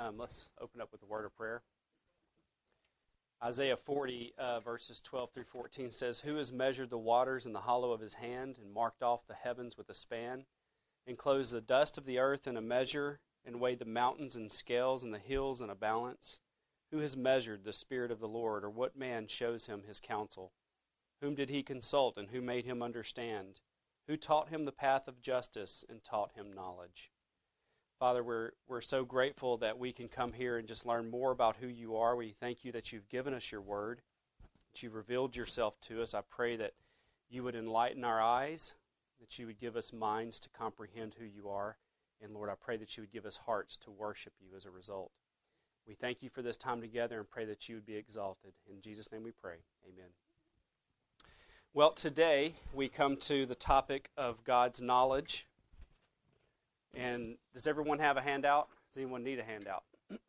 Um, let's open up with a word of prayer. Isaiah 40, uh, verses 12 through 14 says, Who has measured the waters in the hollow of his hand, and marked off the heavens with a span, enclosed the dust of the earth in a measure, and weighed the mountains in scales and the hills in a balance? Who has measured the Spirit of the Lord, or what man shows him his counsel? Whom did he consult, and who made him understand? Who taught him the path of justice, and taught him knowledge? Father, we're, we're so grateful that we can come here and just learn more about who you are. We thank you that you've given us your word, that you've revealed yourself to us. I pray that you would enlighten our eyes, that you would give us minds to comprehend who you are. And Lord, I pray that you would give us hearts to worship you as a result. We thank you for this time together and pray that you would be exalted. In Jesus' name we pray. Amen. Well, today we come to the topic of God's knowledge. And does everyone have a handout? Does anyone need a handout?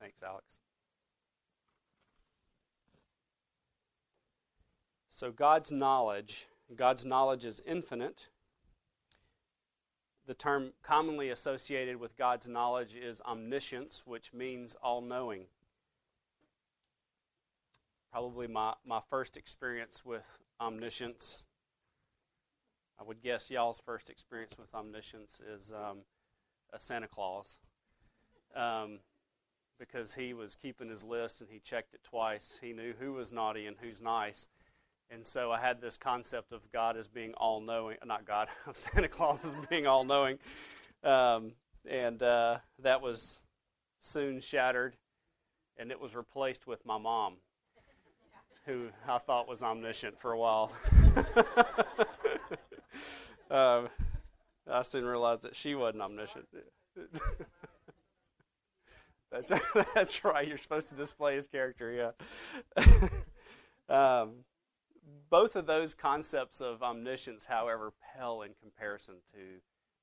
Thanks, Alex. So, God's knowledge, God's knowledge is infinite. The term commonly associated with God's knowledge is omniscience, which means all knowing. Probably my, my first experience with omniscience I would guess y'all's first experience with omniscience is um, a Santa Claus. Um, because he was keeping his list and he checked it twice. He knew who was naughty and who's nice. And so I had this concept of God as being all knowing, not God, Santa Claus as being all knowing. Um, and uh, that was soon shattered, and it was replaced with my mom, who I thought was omniscient for a while. Um, I soon realized that she wasn't omniscient. that's that's right. You're supposed to display his character, yeah. um, both of those concepts of omniscience, however, pale in comparison to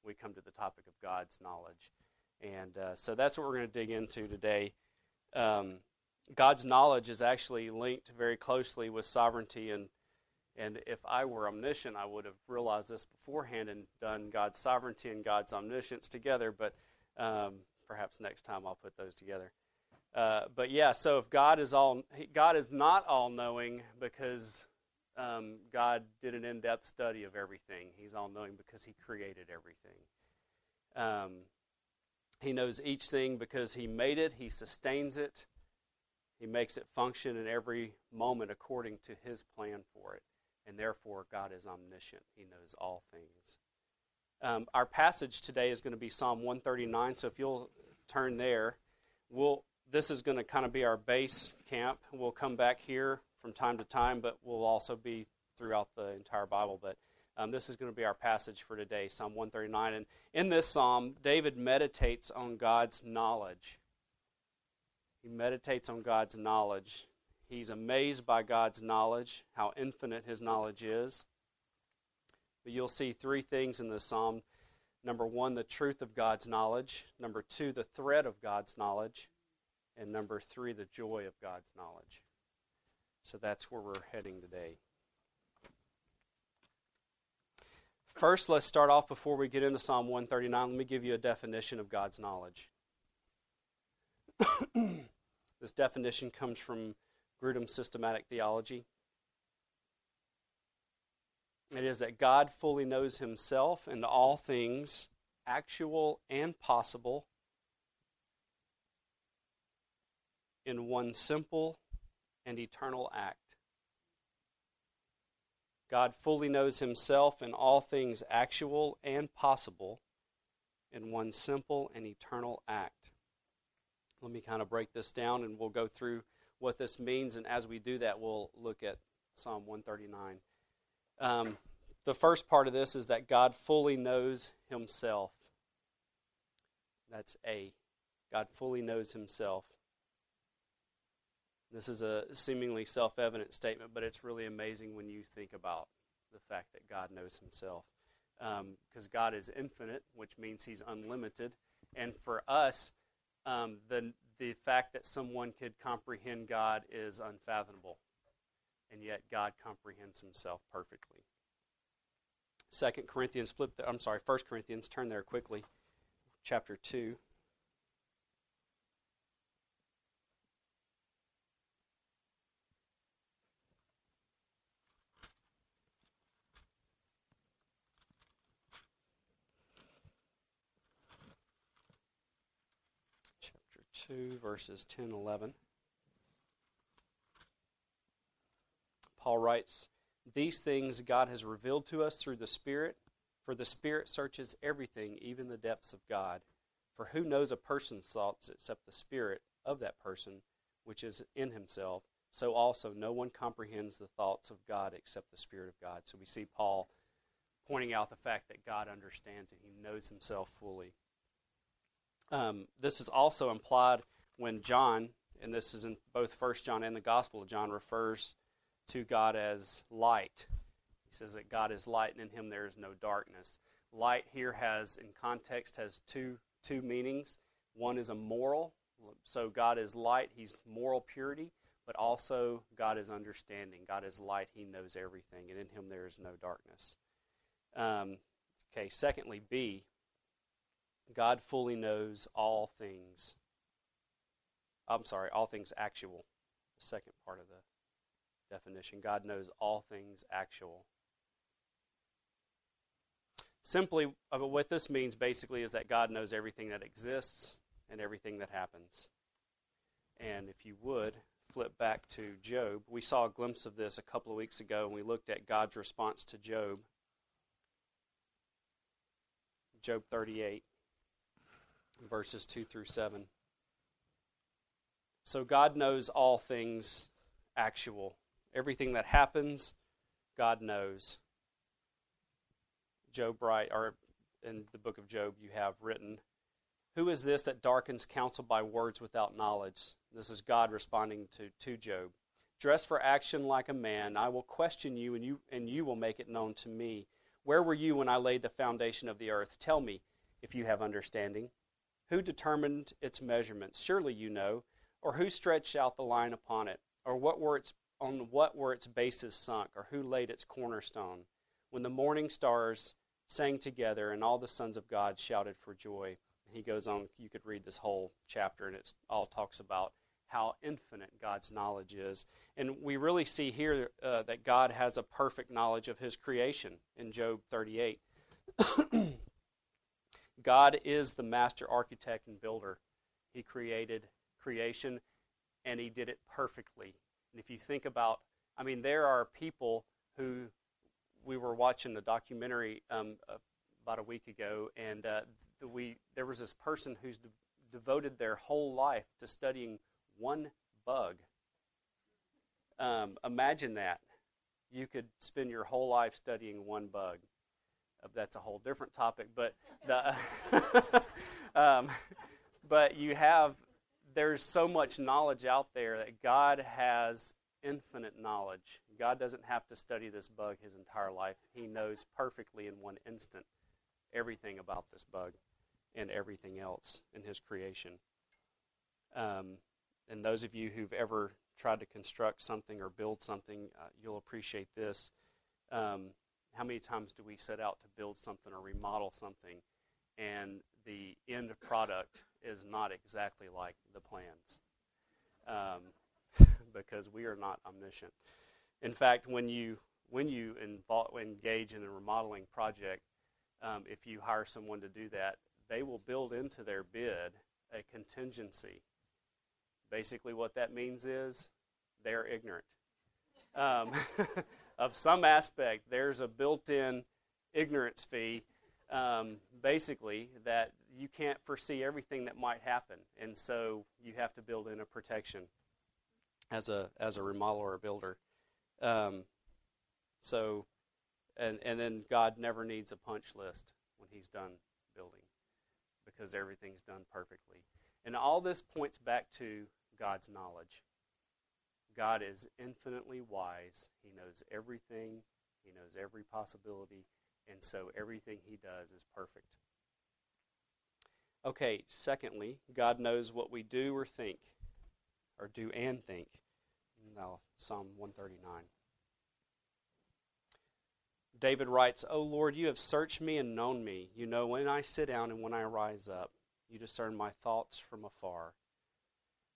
we come to the topic of God's knowledge, and uh, so that's what we're going to dig into today. Um, God's knowledge is actually linked very closely with sovereignty and and if I were omniscient, I would have realized this beforehand and done God's sovereignty and God's omniscience together. But um, perhaps next time I'll put those together. Uh, but yeah, so if God is all, God is not all knowing because um, God did an in-depth study of everything. He's all knowing because He created everything. Um, he knows each thing because He made it. He sustains it. He makes it function in every moment according to His plan for it and therefore God is omniscient. He knows all things. Um, our passage today is going to be Psalm 139, so if you'll turn there, we'll, this is going to kind of be our base camp. We'll come back here from time to time, but we'll also be throughout the entire Bible. But um, this is going to be our passage for today, Psalm 139. And in this psalm, David meditates on God's knowledge. He meditates on God's knowledge. He's amazed by God's knowledge, how infinite his knowledge is. But you'll see three things in this psalm. Number one, the truth of God's knowledge. Number two, the threat of God's knowledge. And number three, the joy of God's knowledge. So that's where we're heading today. First, let's start off before we get into Psalm 139. Let me give you a definition of God's knowledge. this definition comes from Grudem Systematic Theology. It is that God fully knows himself and all things, actual and possible, in one simple and eternal act. God fully knows himself and all things actual and possible in one simple and eternal act. Let me kind of break this down and we'll go through what this means, and as we do that, we'll look at Psalm 139. Um, the first part of this is that God fully knows Himself. That's A. God fully knows Himself. This is a seemingly self evident statement, but it's really amazing when you think about the fact that God knows Himself. Because um, God is infinite, which means He's unlimited. And for us, um, the, the fact that someone could comprehend God is unfathomable. And yet God comprehends himself perfectly. Second Corinthians, flip the, I'm sorry, First Corinthians, turn there quickly. chapter 2. Chapter 2, verses 10 11. Paul writes, These things God has revealed to us through the Spirit, for the Spirit searches everything, even the depths of God. For who knows a person's thoughts except the Spirit of that person which is in himself? So also no one comprehends the thoughts of God except the Spirit of God. So we see Paul pointing out the fact that God understands and he knows himself fully. Um, this is also implied when John, and this is in both First John and the Gospel of John, refers to God as light. He says that God is light and in him there is no darkness. Light here has, in context, has two, two meanings. One is a moral, so God is light, he's moral purity, but also God is understanding. God is light, he knows everything, and in him there is no darkness. Um, okay, secondly, B, God fully knows all things. I'm sorry, all things actual. The second part of the definition. God knows all things actual. Simply, uh, what this means basically is that God knows everything that exists and everything that happens. And if you would, flip back to Job. We saw a glimpse of this a couple of weeks ago, and we looked at God's response to Job. Job 38, verses 2 through 7. So God knows all things actual. Everything that happens, God knows. Job write, or in the book of Job, you have written, Who is this that darkens counsel by words without knowledge? This is God responding to, to Job. Dress for action like a man. I will question you and, you, and you will make it known to me. Where were you when I laid the foundation of the earth? Tell me, if you have understanding. Who determined its measurements? Surely you know. Or who stretched out the line upon it? Or what were its on what were its bases sunk, or who laid its cornerstone? When the morning stars sang together and all the sons of God shouted for joy. He goes on, you could read this whole chapter, and it all talks about how infinite God's knowledge is. And we really see here uh, that God has a perfect knowledge of his creation in Job 38. God is the master architect and builder. He created creation and he did it perfectly. And if you think about, I mean, there are people who we were watching a documentary um, about a week ago, and uh, we there was this person who's de- devoted their whole life to studying one bug. Um, imagine that. You could spend your whole life studying one bug. That's a whole different topic, but the, um, but you have there's so much knowledge out there that God has infinite knowledge. God doesn't have to study this bug his entire life. He knows perfectly in one instant everything about this bug and everything else in his creation. Um, and those of you who've ever tried to construct something or build something, uh, you'll appreciate this. Um, how many times do we set out to build something or remodel something, and the end product is not exactly like the plans? Um, because we are not omniscient. In fact, when you when you involve, engage in a remodeling project, um, if you hire someone to do that, they will build into their bid a contingency. Basically, what that means is they're ignorant. Um, of some aspect, there's a built in ignorance fee, um, basically, that you can't foresee everything that might happen. And so you have to build in a protection as a, as a remodeler or builder. Um, so, and, and then God never needs a punch list when He's done building because everything's done perfectly. And all this points back to God's knowledge. God is infinitely wise. He knows everything, He knows every possibility, and so everything He does is perfect. Okay, secondly, God knows what we do or think, or do and think. Now, Psalm 139. David writes, O Lord, you have searched me and known me. You know when I sit down and when I rise up. You discern my thoughts from afar.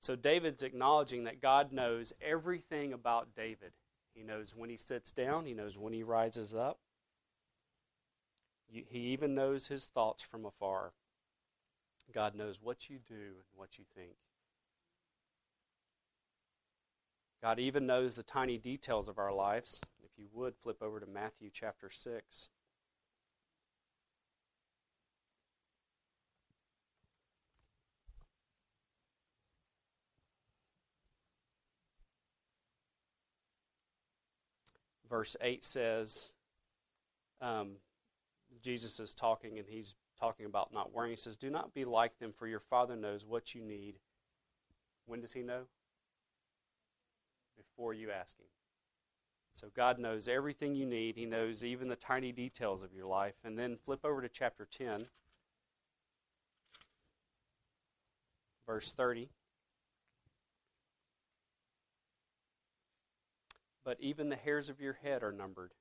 So David's acknowledging that God knows everything about David. He knows when he sits down, he knows when he rises up. He even knows his thoughts from afar. God knows what you do and what you think. God even knows the tiny details of our lives. If you would, flip over to Matthew chapter 6. Verse 8 says, um, Jesus is talking and he's talking about not worrying. He says, Do not be like them, for your Father knows what you need. When does He know? Before you ask Him. So God knows everything you need. He knows even the tiny details of your life. And then flip over to chapter 10, verse 30. But even the hairs of your head are numbered.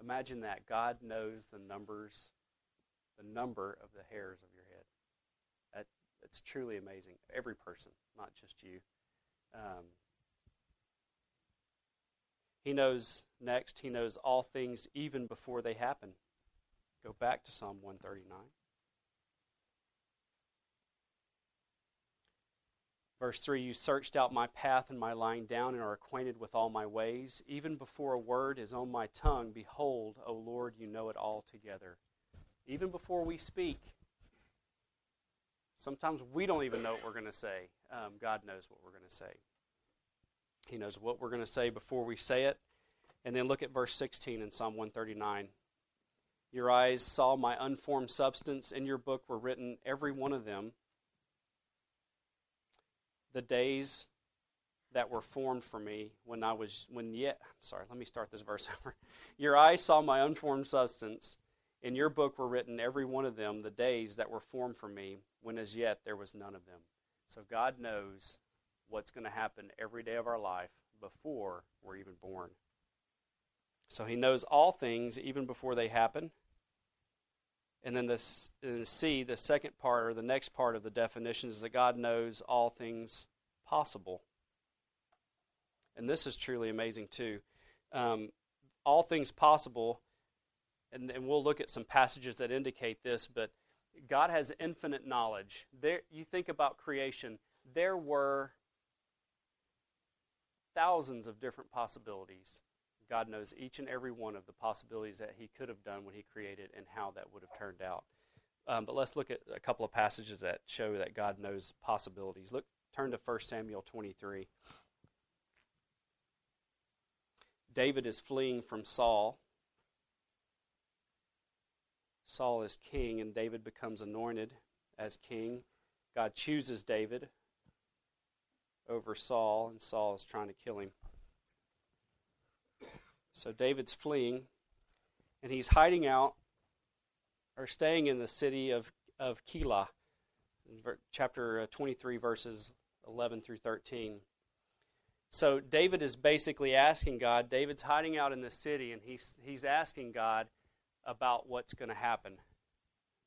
Imagine that. God knows the numbers, the number of the hairs of your head. That, that's truly amazing. Every person, not just you. Um, he knows next, he knows all things even before they happen. Go back to Psalm 139. Verse 3 You searched out my path and my lying down, and are acquainted with all my ways. Even before a word is on my tongue, behold, O Lord, you know it all together. Even before we speak, sometimes we don't even know what we're going to say. Um, God knows what we're going to say. He knows what we're going to say before we say it. And then look at verse 16 in Psalm 139. Your eyes saw my unformed substance. In your book were written, every one of them, the days that were formed for me when I was, when yet, I'm sorry, let me start this verse over. Your eyes saw my unformed substance. In your book were written, every one of them, the days that were formed for me, when as yet there was none of them. So God knows what's going to happen every day of our life before we're even born. So he knows all things even before they happen. And then this in C, the second part or the next part of the definition is that God knows all things possible. And this is truly amazing too. Um, all things possible, and, and we'll look at some passages that indicate this, but God has infinite knowledge. There, you think about creation, there were thousands of different possibilities. God knows each and every one of the possibilities that He could have done when He created and how that would have turned out. Um, but let's look at a couple of passages that show that God knows possibilities. Look, turn to 1 Samuel 23. David is fleeing from Saul. Saul is king, and David becomes anointed as king. God chooses David over Saul, and Saul is trying to kill him. So David's fleeing, and he's hiding out or staying in the city of, of Keilah, chapter uh, 23, verses 11 through 13. So David is basically asking God, David's hiding out in the city, and he's, he's asking God about what's going to happen.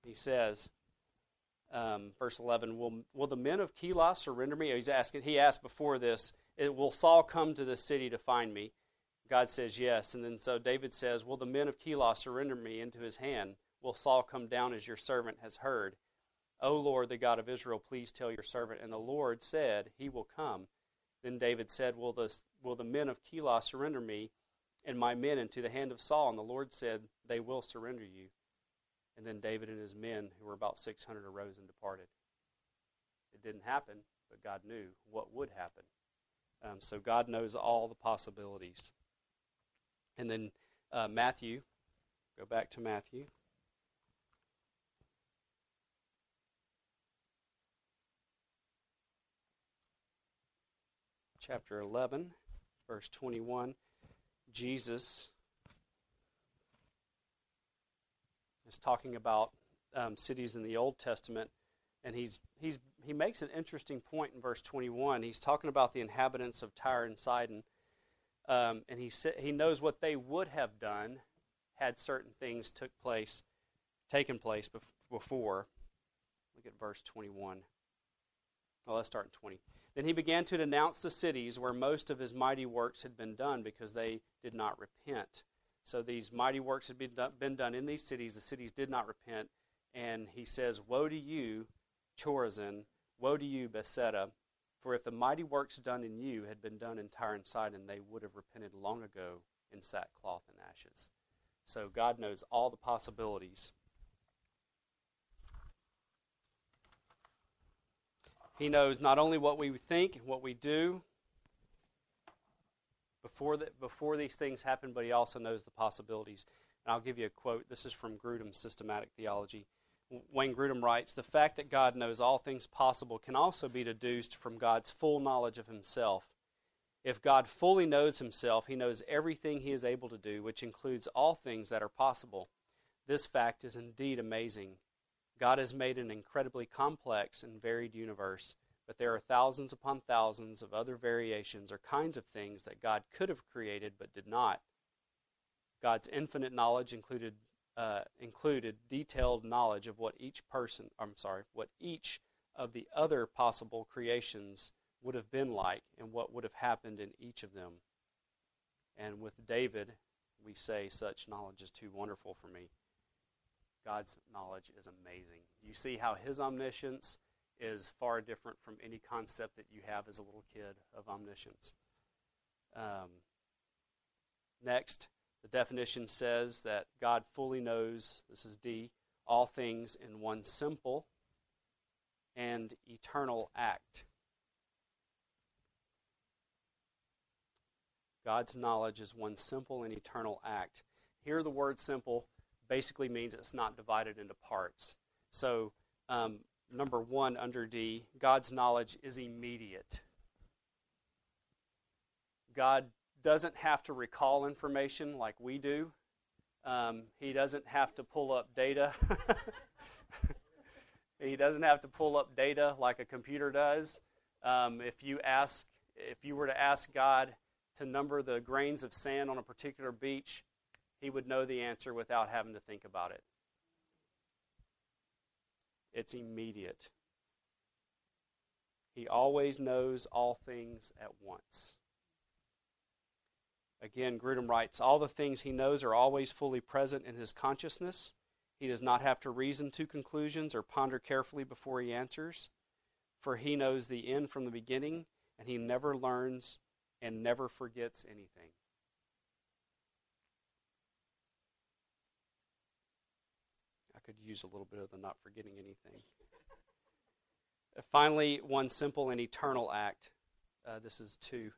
He says, um, verse 11, will, will the men of Keilah surrender me? He's asking, he asked before this, will Saul come to the city to find me? God says yes. And then so David says, Will the men of Keilah surrender me into his hand? Will Saul come down as your servant has heard? O Lord, the God of Israel, please tell your servant. And the Lord said, He will come. Then David said, Will the, will the men of Keilah surrender me and my men into the hand of Saul? And the Lord said, They will surrender you. And then David and his men, who were about 600, arose and departed. It didn't happen, but God knew what would happen. Um, so God knows all the possibilities. And then uh, Matthew, go back to Matthew. Chapter 11, verse 21. Jesus is talking about um, cities in the Old Testament, and he's, he's, he makes an interesting point in verse 21. He's talking about the inhabitants of Tyre and Sidon um, and he sa- he knows what they would have done had certain things took place, taken place bef- before. Look at verse 21. Well, let's start in 20. Then he began to denounce the cities where most of his mighty works had been done because they did not repent. So these mighty works had been done in these cities. The cities did not repent. And he says, Woe to you, Chorazin! Woe to you, Bethsaida! For if the mighty works done in you had been done in Tyre and Sidon, they would have repented long ago in sackcloth and ashes. So God knows all the possibilities. He knows not only what we think, what we do before, the, before these things happen, but he also knows the possibilities. And I'll give you a quote. This is from Grudem's Systematic Theology. Wayne Grudem writes The fact that God knows all things possible can also be deduced from God's full knowledge of himself. If God fully knows himself, he knows everything he is able to do, which includes all things that are possible. This fact is indeed amazing. God has made an incredibly complex and varied universe, but there are thousands upon thousands of other variations or kinds of things that God could have created but did not. God's infinite knowledge included uh, included detailed knowledge of what each person, I'm sorry, what each of the other possible creations would have been like and what would have happened in each of them. And with David, we say, such knowledge is too wonderful for me. God's knowledge is amazing. You see how his omniscience is far different from any concept that you have as a little kid of omniscience. Um, next, the definition says that God fully knows, this is D, all things in one simple and eternal act. God's knowledge is one simple and eternal act. Here, the word simple basically means it's not divided into parts. So, um, number one under D, God's knowledge is immediate. God doesn't have to recall information like we do. Um, he doesn't have to pull up data. he doesn't have to pull up data like a computer does. Um, if you ask, if you were to ask God, to number the grains of sand on a particular beach, he would know the answer without having to think about it. It's immediate. He always knows all things at once. Again, Grudem writes All the things he knows are always fully present in his consciousness. He does not have to reason to conclusions or ponder carefully before he answers, for he knows the end from the beginning, and he never learns and never forgets anything. I could use a little bit of the not forgetting anything. Uh, finally, one simple and eternal act. Uh, this is two.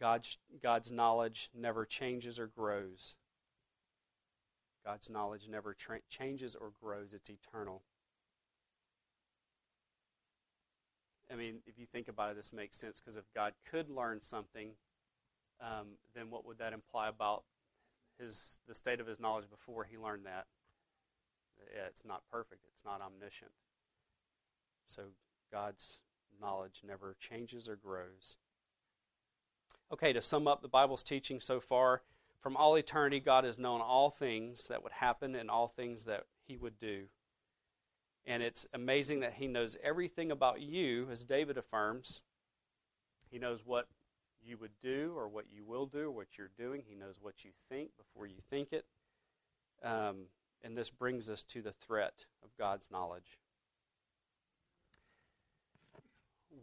God's, God's knowledge never changes or grows. God's knowledge never tra- changes or grows, it's eternal. I mean, if you think about it, this makes sense because if God could learn something, um, then what would that imply about his the state of his knowledge before he learned that? Yeah, it's not perfect. It's not omniscient. So God's knowledge never changes or grows. Okay, to sum up the Bible's teaching so far, from all eternity, God has known all things that would happen and all things that He would do. And it's amazing that he knows everything about you, as David affirms. He knows what you would do or what you will do or what you're doing. He knows what you think before you think it. Um, and this brings us to the threat of God's knowledge.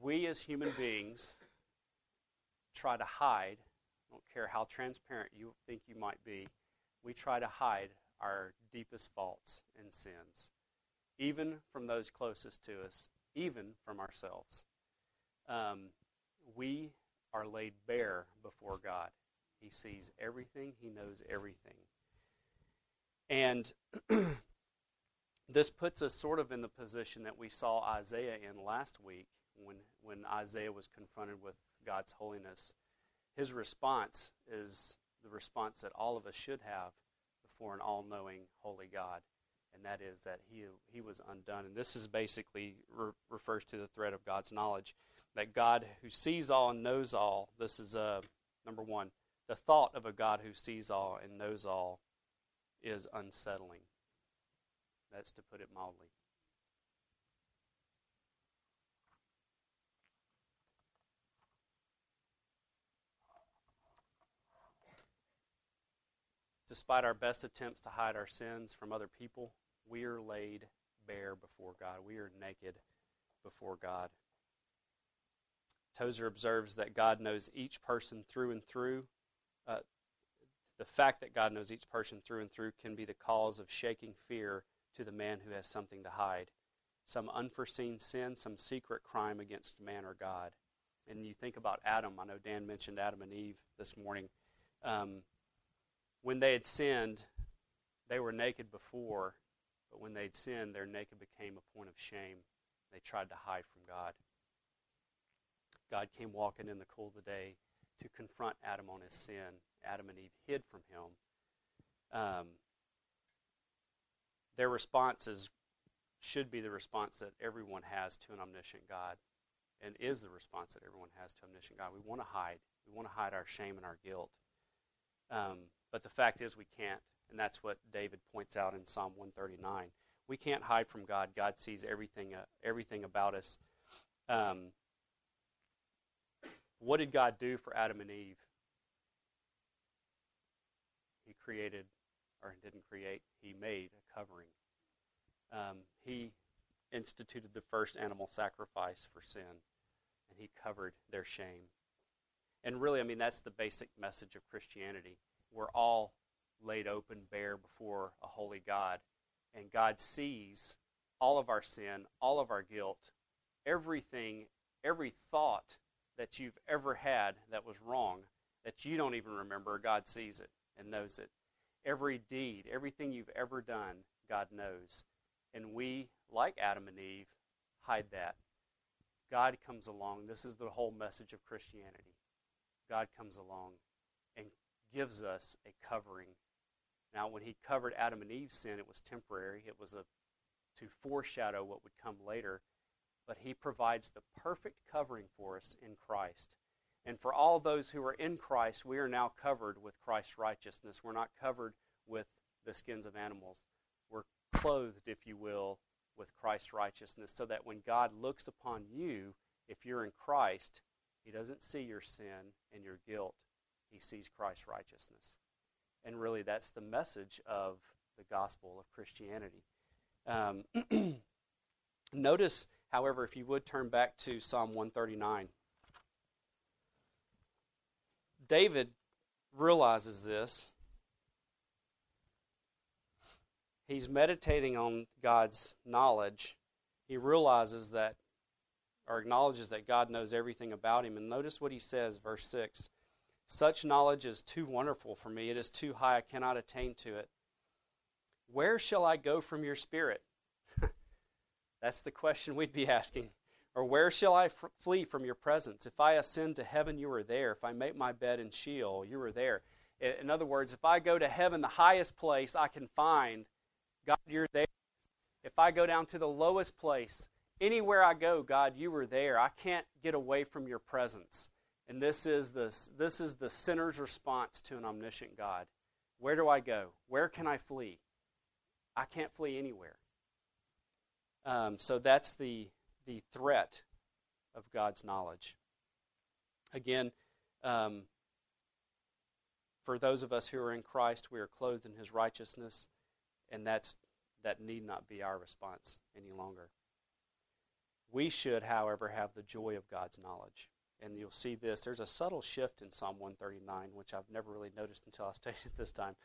We as human beings try to hide, I don't care how transparent you think you might be, we try to hide our deepest faults and sins even from those closest to us, even from ourselves. Um, we are laid bare before God. He sees everything, He knows everything. And this puts us sort of in the position that we saw Isaiah in last week when, when Isaiah was confronted with God's holiness. His response is the response that all of us should have before an all knowing, holy God and that is that he he was undone. And this is basically re- refers to the threat of God's knowledge, that God who sees all and knows all. This is uh, number one. The thought of a God who sees all and knows all is unsettling. That's to put it mildly. Despite our best attempts to hide our sins from other people, we are laid bare before God. We are naked before God. Tozer observes that God knows each person through and through. Uh, the fact that God knows each person through and through can be the cause of shaking fear to the man who has something to hide. Some unforeseen sin, some secret crime against man or God. And you think about Adam. I know Dan mentioned Adam and Eve this morning. Um, when they had sinned, they were naked before, but when they'd sinned, their naked became a point of shame. They tried to hide from God. God came walking in the cool of the day to confront Adam on his sin. Adam and Eve hid from him. Um, their responses should be the response that everyone has to an omniscient God, and is the response that everyone has to omniscient God. We want to hide. We want to hide our shame and our guilt. Um, but the fact is, we can't. And that's what David points out in Psalm 139. We can't hide from God. God sees everything, uh, everything about us. Um, what did God do for Adam and Eve? He created, or didn't create, He made a covering. Um, he instituted the first animal sacrifice for sin, and He covered their shame. And really, I mean, that's the basic message of Christianity. We're all laid open bare before a holy God, and God sees all of our sin, all of our guilt, everything, every thought that you've ever had that was wrong, that you don't even remember, God sees it and knows it. Every deed, everything you've ever done, God knows. And we, like Adam and Eve, hide that. God comes along. This is the whole message of Christianity. God comes along gives us a covering. Now, when he covered Adam and Eve's sin, it was temporary. It was a to foreshadow what would come later. But he provides the perfect covering for us in Christ. And for all those who are in Christ, we are now covered with Christ's righteousness. We're not covered with the skins of animals. We're clothed, if you will, with Christ's righteousness, so that when God looks upon you, if you're in Christ, he doesn't see your sin and your guilt. He sees Christ's righteousness. And really, that's the message of the gospel of Christianity. Um, notice, however, if you would turn back to Psalm 139, David realizes this. He's meditating on God's knowledge. He realizes that or acknowledges that God knows everything about him. And notice what he says, verse 6 Such knowledge is too wonderful for me, it is too high, I cannot attain to it. Where shall I go from your spirit? That's the question we'd be asking. Or where shall I f- flee from your presence? If I ascend to heaven, you are there. If I make my bed in Sheol, you are there. In other words, if I go to heaven, the highest place I can find, God, you're there. If I go down to the lowest place, Anywhere I go, God, you are there. I can't get away from your presence. And this is the, this is the sinner's response to an omniscient God. Where do I go? Where can I flee? I can't flee anywhere. Um, so that's the, the threat of God's knowledge. Again, um, for those of us who are in Christ, we are clothed in his righteousness, and that's, that need not be our response any longer. We should, however, have the joy of God's knowledge. And you'll see this. There's a subtle shift in Psalm 139, which I've never really noticed until I studied it this time.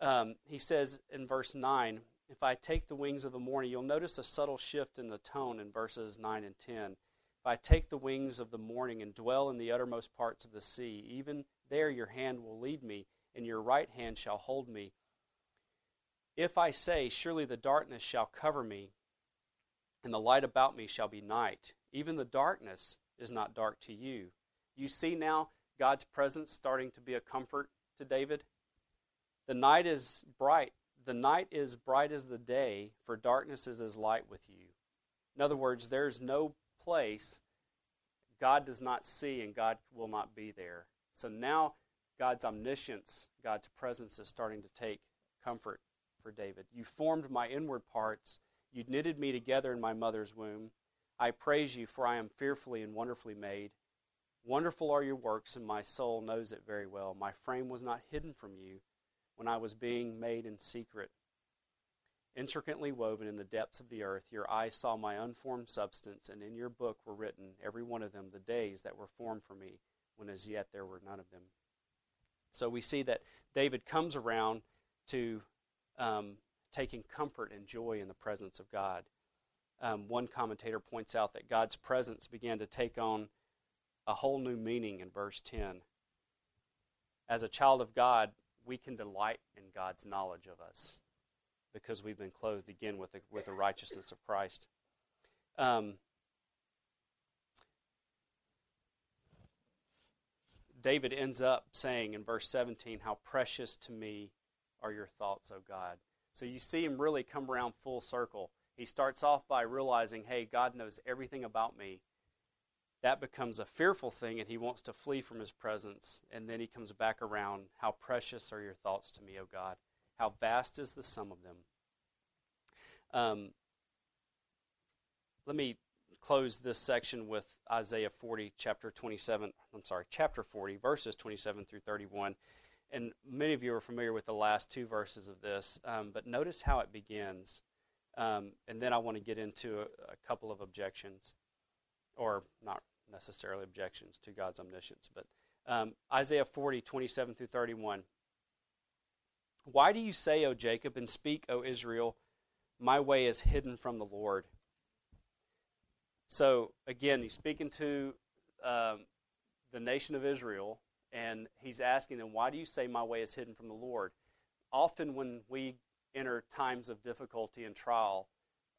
Um, he says in verse 9, If I take the wings of the morning, you'll notice a subtle shift in the tone in verses 9 and 10. If I take the wings of the morning and dwell in the uttermost parts of the sea, even there your hand will lead me, and your right hand shall hold me. If I say, Surely the darkness shall cover me, and the light about me shall be night. Even the darkness is not dark to you. You see now God's presence starting to be a comfort to David. The night is bright. The night is bright as the day, for darkness is as light with you. In other words, there's no place God does not see and God will not be there. So now God's omniscience, God's presence is starting to take comfort for David. You formed my inward parts. You knitted me together in my mother's womb. I praise you, for I am fearfully and wonderfully made. Wonderful are your works, and my soul knows it very well. My frame was not hidden from you when I was being made in secret. Intricately woven in the depths of the earth, your eyes saw my unformed substance, and in your book were written, every one of them, the days that were formed for me, when as yet there were none of them. So we see that David comes around to um, taking comfort and joy in the presence of God. Um, one commentator points out that God's presence began to take on a whole new meaning in verse 10. As a child of God, we can delight in God's knowledge of us because we've been clothed again with the, with the righteousness of Christ. Um, David ends up saying in verse 17, How precious to me are your thoughts, O God. So you see him really come around full circle. He starts off by realizing, hey, God knows everything about me. That becomes a fearful thing, and he wants to flee from his presence. And then he comes back around, How precious are your thoughts to me, O God. How vast is the sum of them. Um, let me close this section with Isaiah 40, chapter 27. I'm sorry, chapter 40, verses 27 through 31 and many of you are familiar with the last two verses of this, um, but notice how it begins. Um, and then I want to get into a, a, couple of objections, or not necessarily objections to God's omniscience, but um, Isaiah 40, 27 through 31. Why do you say, O Jacob, and speak, O Israel, my way is hidden from the Lord? So, again, he's speaking to um, the nation of Israel and he's asking them, Why do you say my way is hidden from the Lord? Often, when we enter times of difficulty and trial,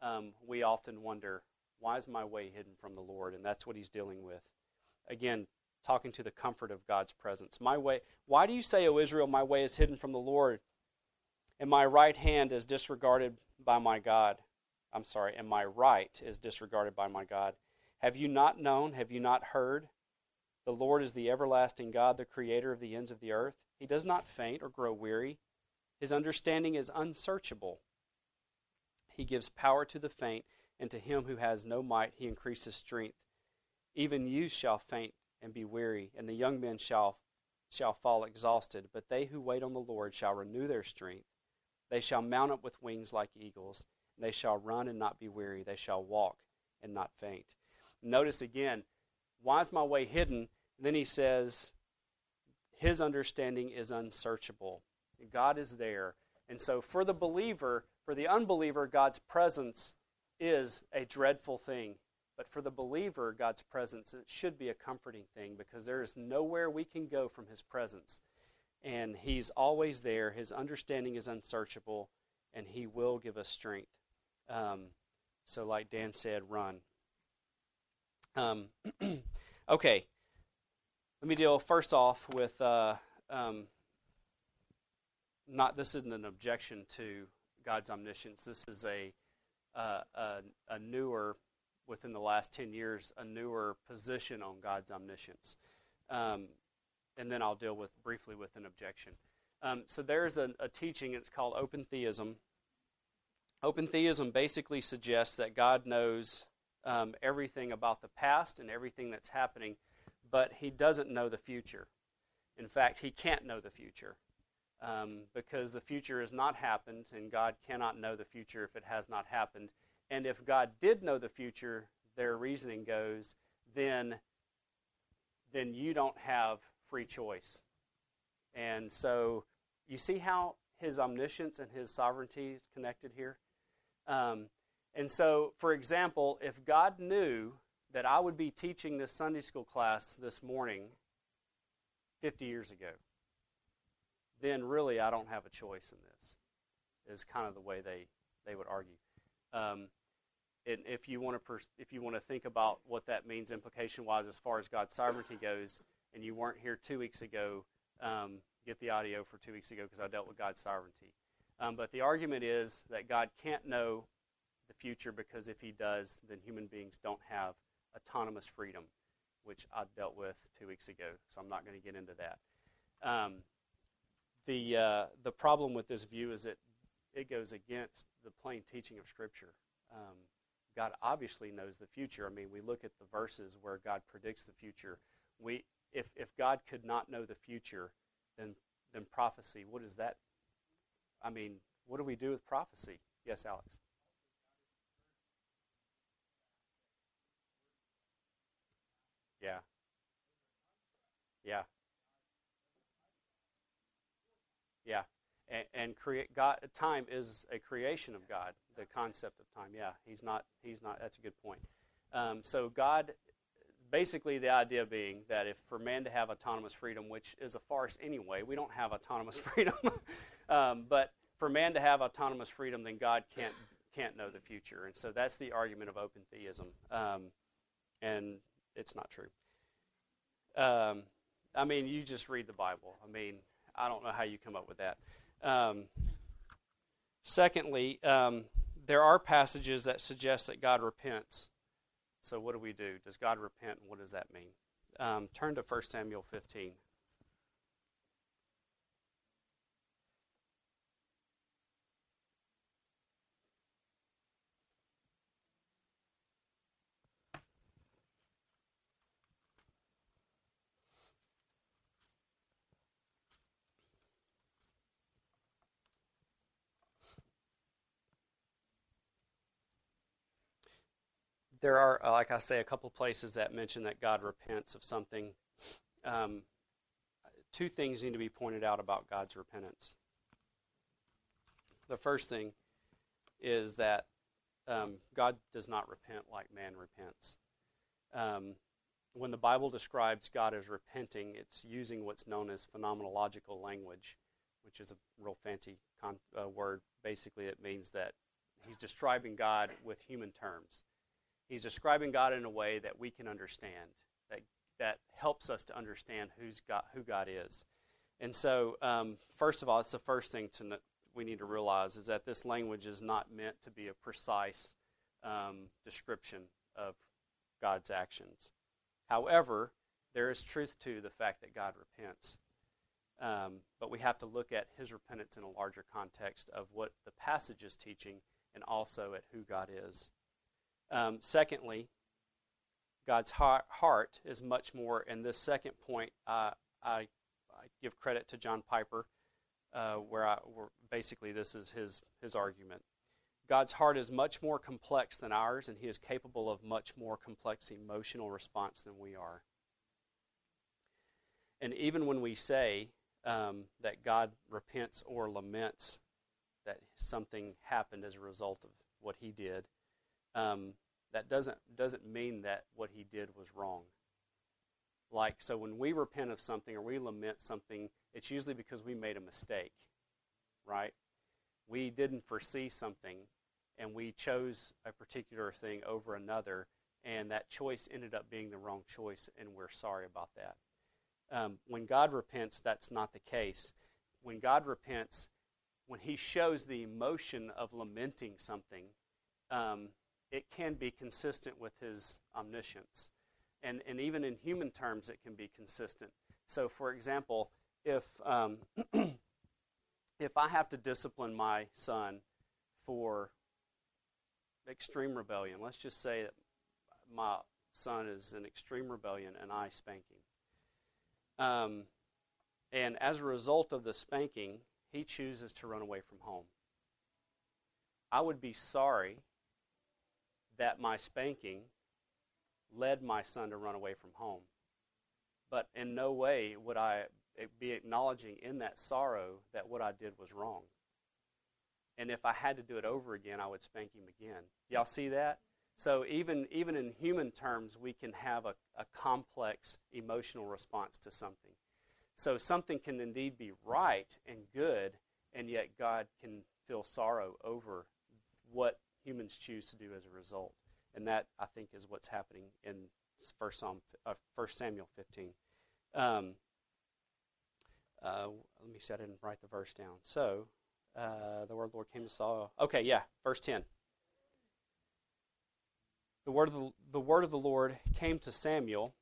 um, we often wonder, Why is my way hidden from the Lord? And that's what he's dealing with. Again, talking to the comfort of God's presence. My way, why do you say, O Israel, my way is hidden from the Lord, and my right hand is disregarded by my God? I'm sorry, and my right is disregarded by my God. Have you not known? Have you not heard? The Lord is the everlasting God, the creator of the ends of the earth. He does not faint or grow weary. His understanding is unsearchable. He gives power to the faint, and to him who has no might he increases strength. Even youth shall faint and be weary, and the young men shall, shall fall exhausted. But they who wait on the Lord shall renew their strength. They shall mount up with wings like eagles. They shall run and not be weary. They shall walk and not faint. Notice again, why is my way hidden? then he says, His understanding is unsearchable. God is there. And so for the believer, for the unbeliever, God's presence is a dreadful thing. But for the believer, God's presence it should be a comforting thing because there is nowhere we can go from His presence. And He's always there. His understanding is unsearchable, and He will give us strength. Um, so, like Dan said, run. Um, okay, let me deal first off with uh, um, not. This isn't an objection to God's omniscience. This is a, uh, a, a newer, within the last ten years, a newer position on God's omniscience. Um, and then I'll deal with briefly with an objection. Um, so there's a, a teaching. It's called open theism. Open theism basically suggests that God knows um, everything about the past and everything that's happening but he doesn't know the future. In fact, he can't know the future um, because the future has not happened, and God cannot know the future if it has not happened. And if God did know the future, their reasoning goes, then, then you don't have free choice. And so you see how his omniscience and his sovereignty is connected here? Um, and so, for example, if God knew that I would be teaching this Sunday school class this morning 50 years ago, then really I don't have a choice in this, is kind of the way they, they would argue. Um, and if you want to pers- if you want to think about what that means implication wise as far as God's sovereignty goes, and you weren't here two weeks ago, um, get the audio for two weeks ago because I dealt with God's sovereignty. Um, but the argument is that God can't know the future because if He does, then human beings don't have autonomous freedom, which I dealt with two weeks ago, so I'm not going to get into that. Um, the, uh, the problem with this view is that it goes against the plain teaching of Scripture. Um, God obviously knows the future. I mean, we look at the verses where God predicts the future. We, if, if God could not know the future, then, then prophecy, what is that, I mean, what do we do with prophecy? Yes, Alex. Yeah. Yeah. Yeah. And, and create God time is a creation of God, the concept of time. Yeah, he's not he's not that's a good point. Um, so God basically the idea being that if for man to have autonomous freedom, which is a farce anyway, we don't have autonomous freedom. um, but for man to have autonomous freedom, then God can't can't know the future, and so that's the argument of open theism, um, and it's not true. Um, I mean, you just read the Bible. I mean, I don't know how you come up with that. Um, secondly, um, there are passages that suggest that God repents. So, what do we do? Does God repent? And what does that mean? Um, turn to 1 Samuel 15. There are, uh, like I say, a couple places that mention that God repents of something. Um, two things need to be pointed out about God's repentance. The first thing is that um, God does not repent like man repents. Um, when the Bible describes God as repenting, it's using what's known as phenomenological language, which is a real fancy con- uh, word. Basically, it means that he's describing God with human terms. He's describing God in a way that we can understand, that, that helps us to understand who's God, who God is. And so, um, first of all, it's the first thing to we need to realize is that this language is not meant to be a precise um, description of God's actions. However, there is truth to the fact that God repents. Um, but we have to look at his repentance in a larger context of what the passage is teaching and also at who God is. Um, secondly, God's heart is much more, and this second point, uh, I, I, give credit to John Piper, uh, where, I, where basically this is his, his argument. God's heart is much more complex than ours, and he is capable of much more complex emotional response than we are. And even when we say um, that God repents or laments that something happened as a result of what he did, um, that doesn't doesn't mean that what he did was wrong. Like so, when we repent of something or we lament something, it's usually because we made a mistake, right? We didn't foresee something, and we chose a particular thing over another, and that choice ended up being the wrong choice, and we're sorry about that. Um, when God repents, that's not the case. When God repents, when He shows the emotion of lamenting something, um, it can be consistent with his omniscience. And, and even in human terms, it can be consistent. So, for example, if, um, if I have to discipline my son for extreme rebellion, let's just say that my son is in extreme rebellion and I spank him. Um, and as a result of the spanking, he chooses to run away from home. I would be sorry that my spanking led my son to run away from home. But in no way would I be acknowledging in that sorrow that what I did was wrong. And if I had to do it over again, I would spank him again. Y'all see that? So even even in human terms, we can have a, a complex emotional response to something. So something can indeed be right and good, and yet God can feel sorrow over what humans choose to do as a result. And that, I think, is what's happening in 1, Psalm, uh, 1 Samuel 15. Um, uh, let me see, I didn't write the verse down. So, uh, the word of the Lord came to Saul. Okay, yeah, verse 10. The word, of the, the word of the Lord came to Samuel.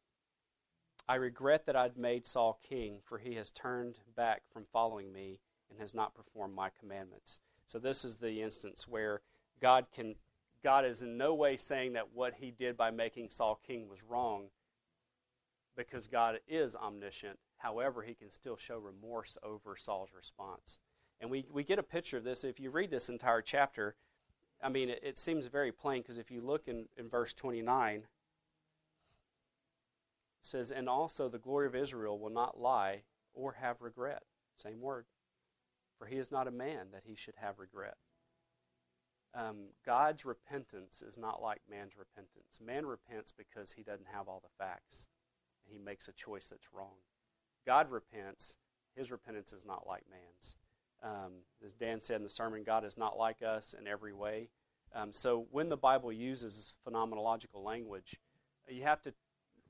I regret that I'd made Saul king, for he has turned back from following me and has not performed my commandments. So, this is the instance where God can God is in no way saying that what he did by making Saul king was wrong because God is omniscient. However, he can still show remorse over Saul's response. And we, we get a picture of this. If you read this entire chapter, I mean, it, it seems very plain because if you look in, in verse 29, it says, And also the glory of Israel will not lie or have regret. Same word. For he is not a man that he should have regret. Um, God's repentance is not like man's repentance. Man repents because he doesn't have all the facts, and he makes a choice that's wrong. God repents, his repentance is not like man's. Um, as Dan said in the sermon, God is not like us in every way. Um, so when the Bible uses phenomenological language, you have to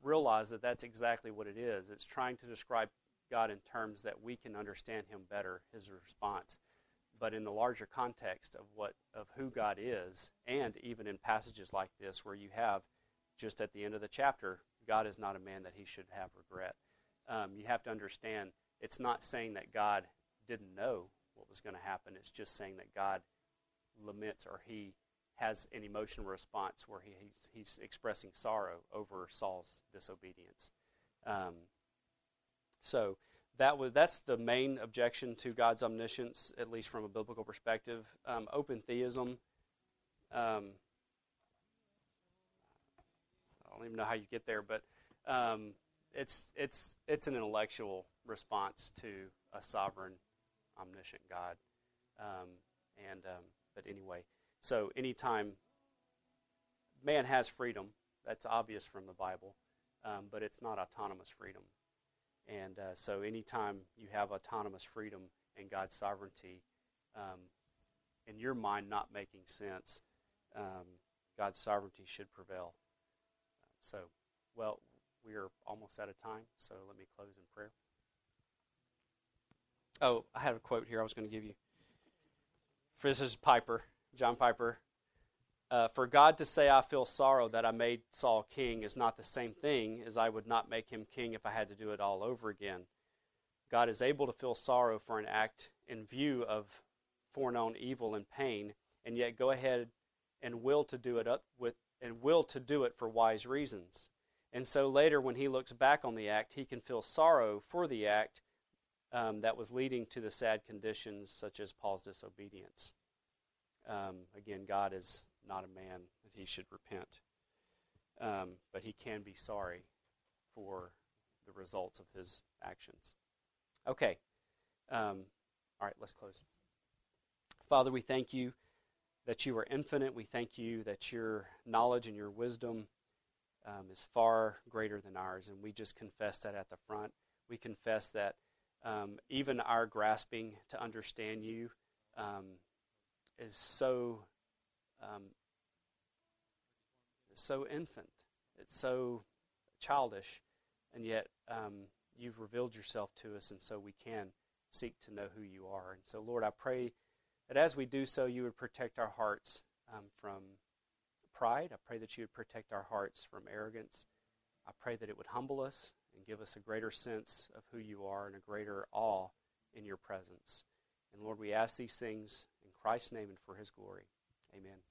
realize that that's exactly what it is. It's trying to describe God in terms that we can understand Him better, His response. But in the larger context of what of who God is, and even in passages like this where you have just at the end of the chapter, God is not a man that He should have regret. Um, you have to understand it's not saying that God didn't know what was going to happen. It's just saying that God laments or He has an emotional response where he, he's, he's expressing sorrow over Saul's disobedience. Um, so that was that's the main objection to God's omniscience, at least from a biblical perspective. Um, open theism. Um, I don't even know how you get there, but um, it's it's it's an intellectual response to a sovereign, omniscient God. Um, and um, but anyway, so anytime man has freedom, that's obvious from the Bible, um, but it's not autonomous freedom. And uh, so anytime you have autonomous freedom and God's sovereignty, um, in your mind not making sense, um, God's sovereignty should prevail. So, well, we are almost out of time, so let me close in prayer. Oh, I had a quote here I was going to give you. This is Piper. John Piper. Uh, for God to say, I feel sorrow that I made Saul king is not the same thing as I would not make him king if I had to do it all over again. God is able to feel sorrow for an act in view of foreknown evil and pain, and yet go ahead and will to do it up with and will to do it for wise reasons. And so later, when he looks back on the act, he can feel sorrow for the act um, that was leading to the sad conditions, such as Paul's disobedience. Um, again, God is not a man that he should repent, um, but he can be sorry for the results of his actions. Okay. Um, all right, let's close. Father, we thank you that you are infinite. We thank you that your knowledge and your wisdom um, is far greater than ours, and we just confess that at the front. We confess that um, even our grasping to understand you um, is so um, so infant. It's so childish, and yet um, you've revealed yourself to us, and so we can seek to know who you are. And so, Lord, I pray that as we do so, you would protect our hearts um, from pride. I pray that you would protect our hearts from arrogance. I pray that it would humble us and give us a greater sense of who you are and a greater awe in your presence. And Lord, we ask these things in Christ's name and for his glory. Amen.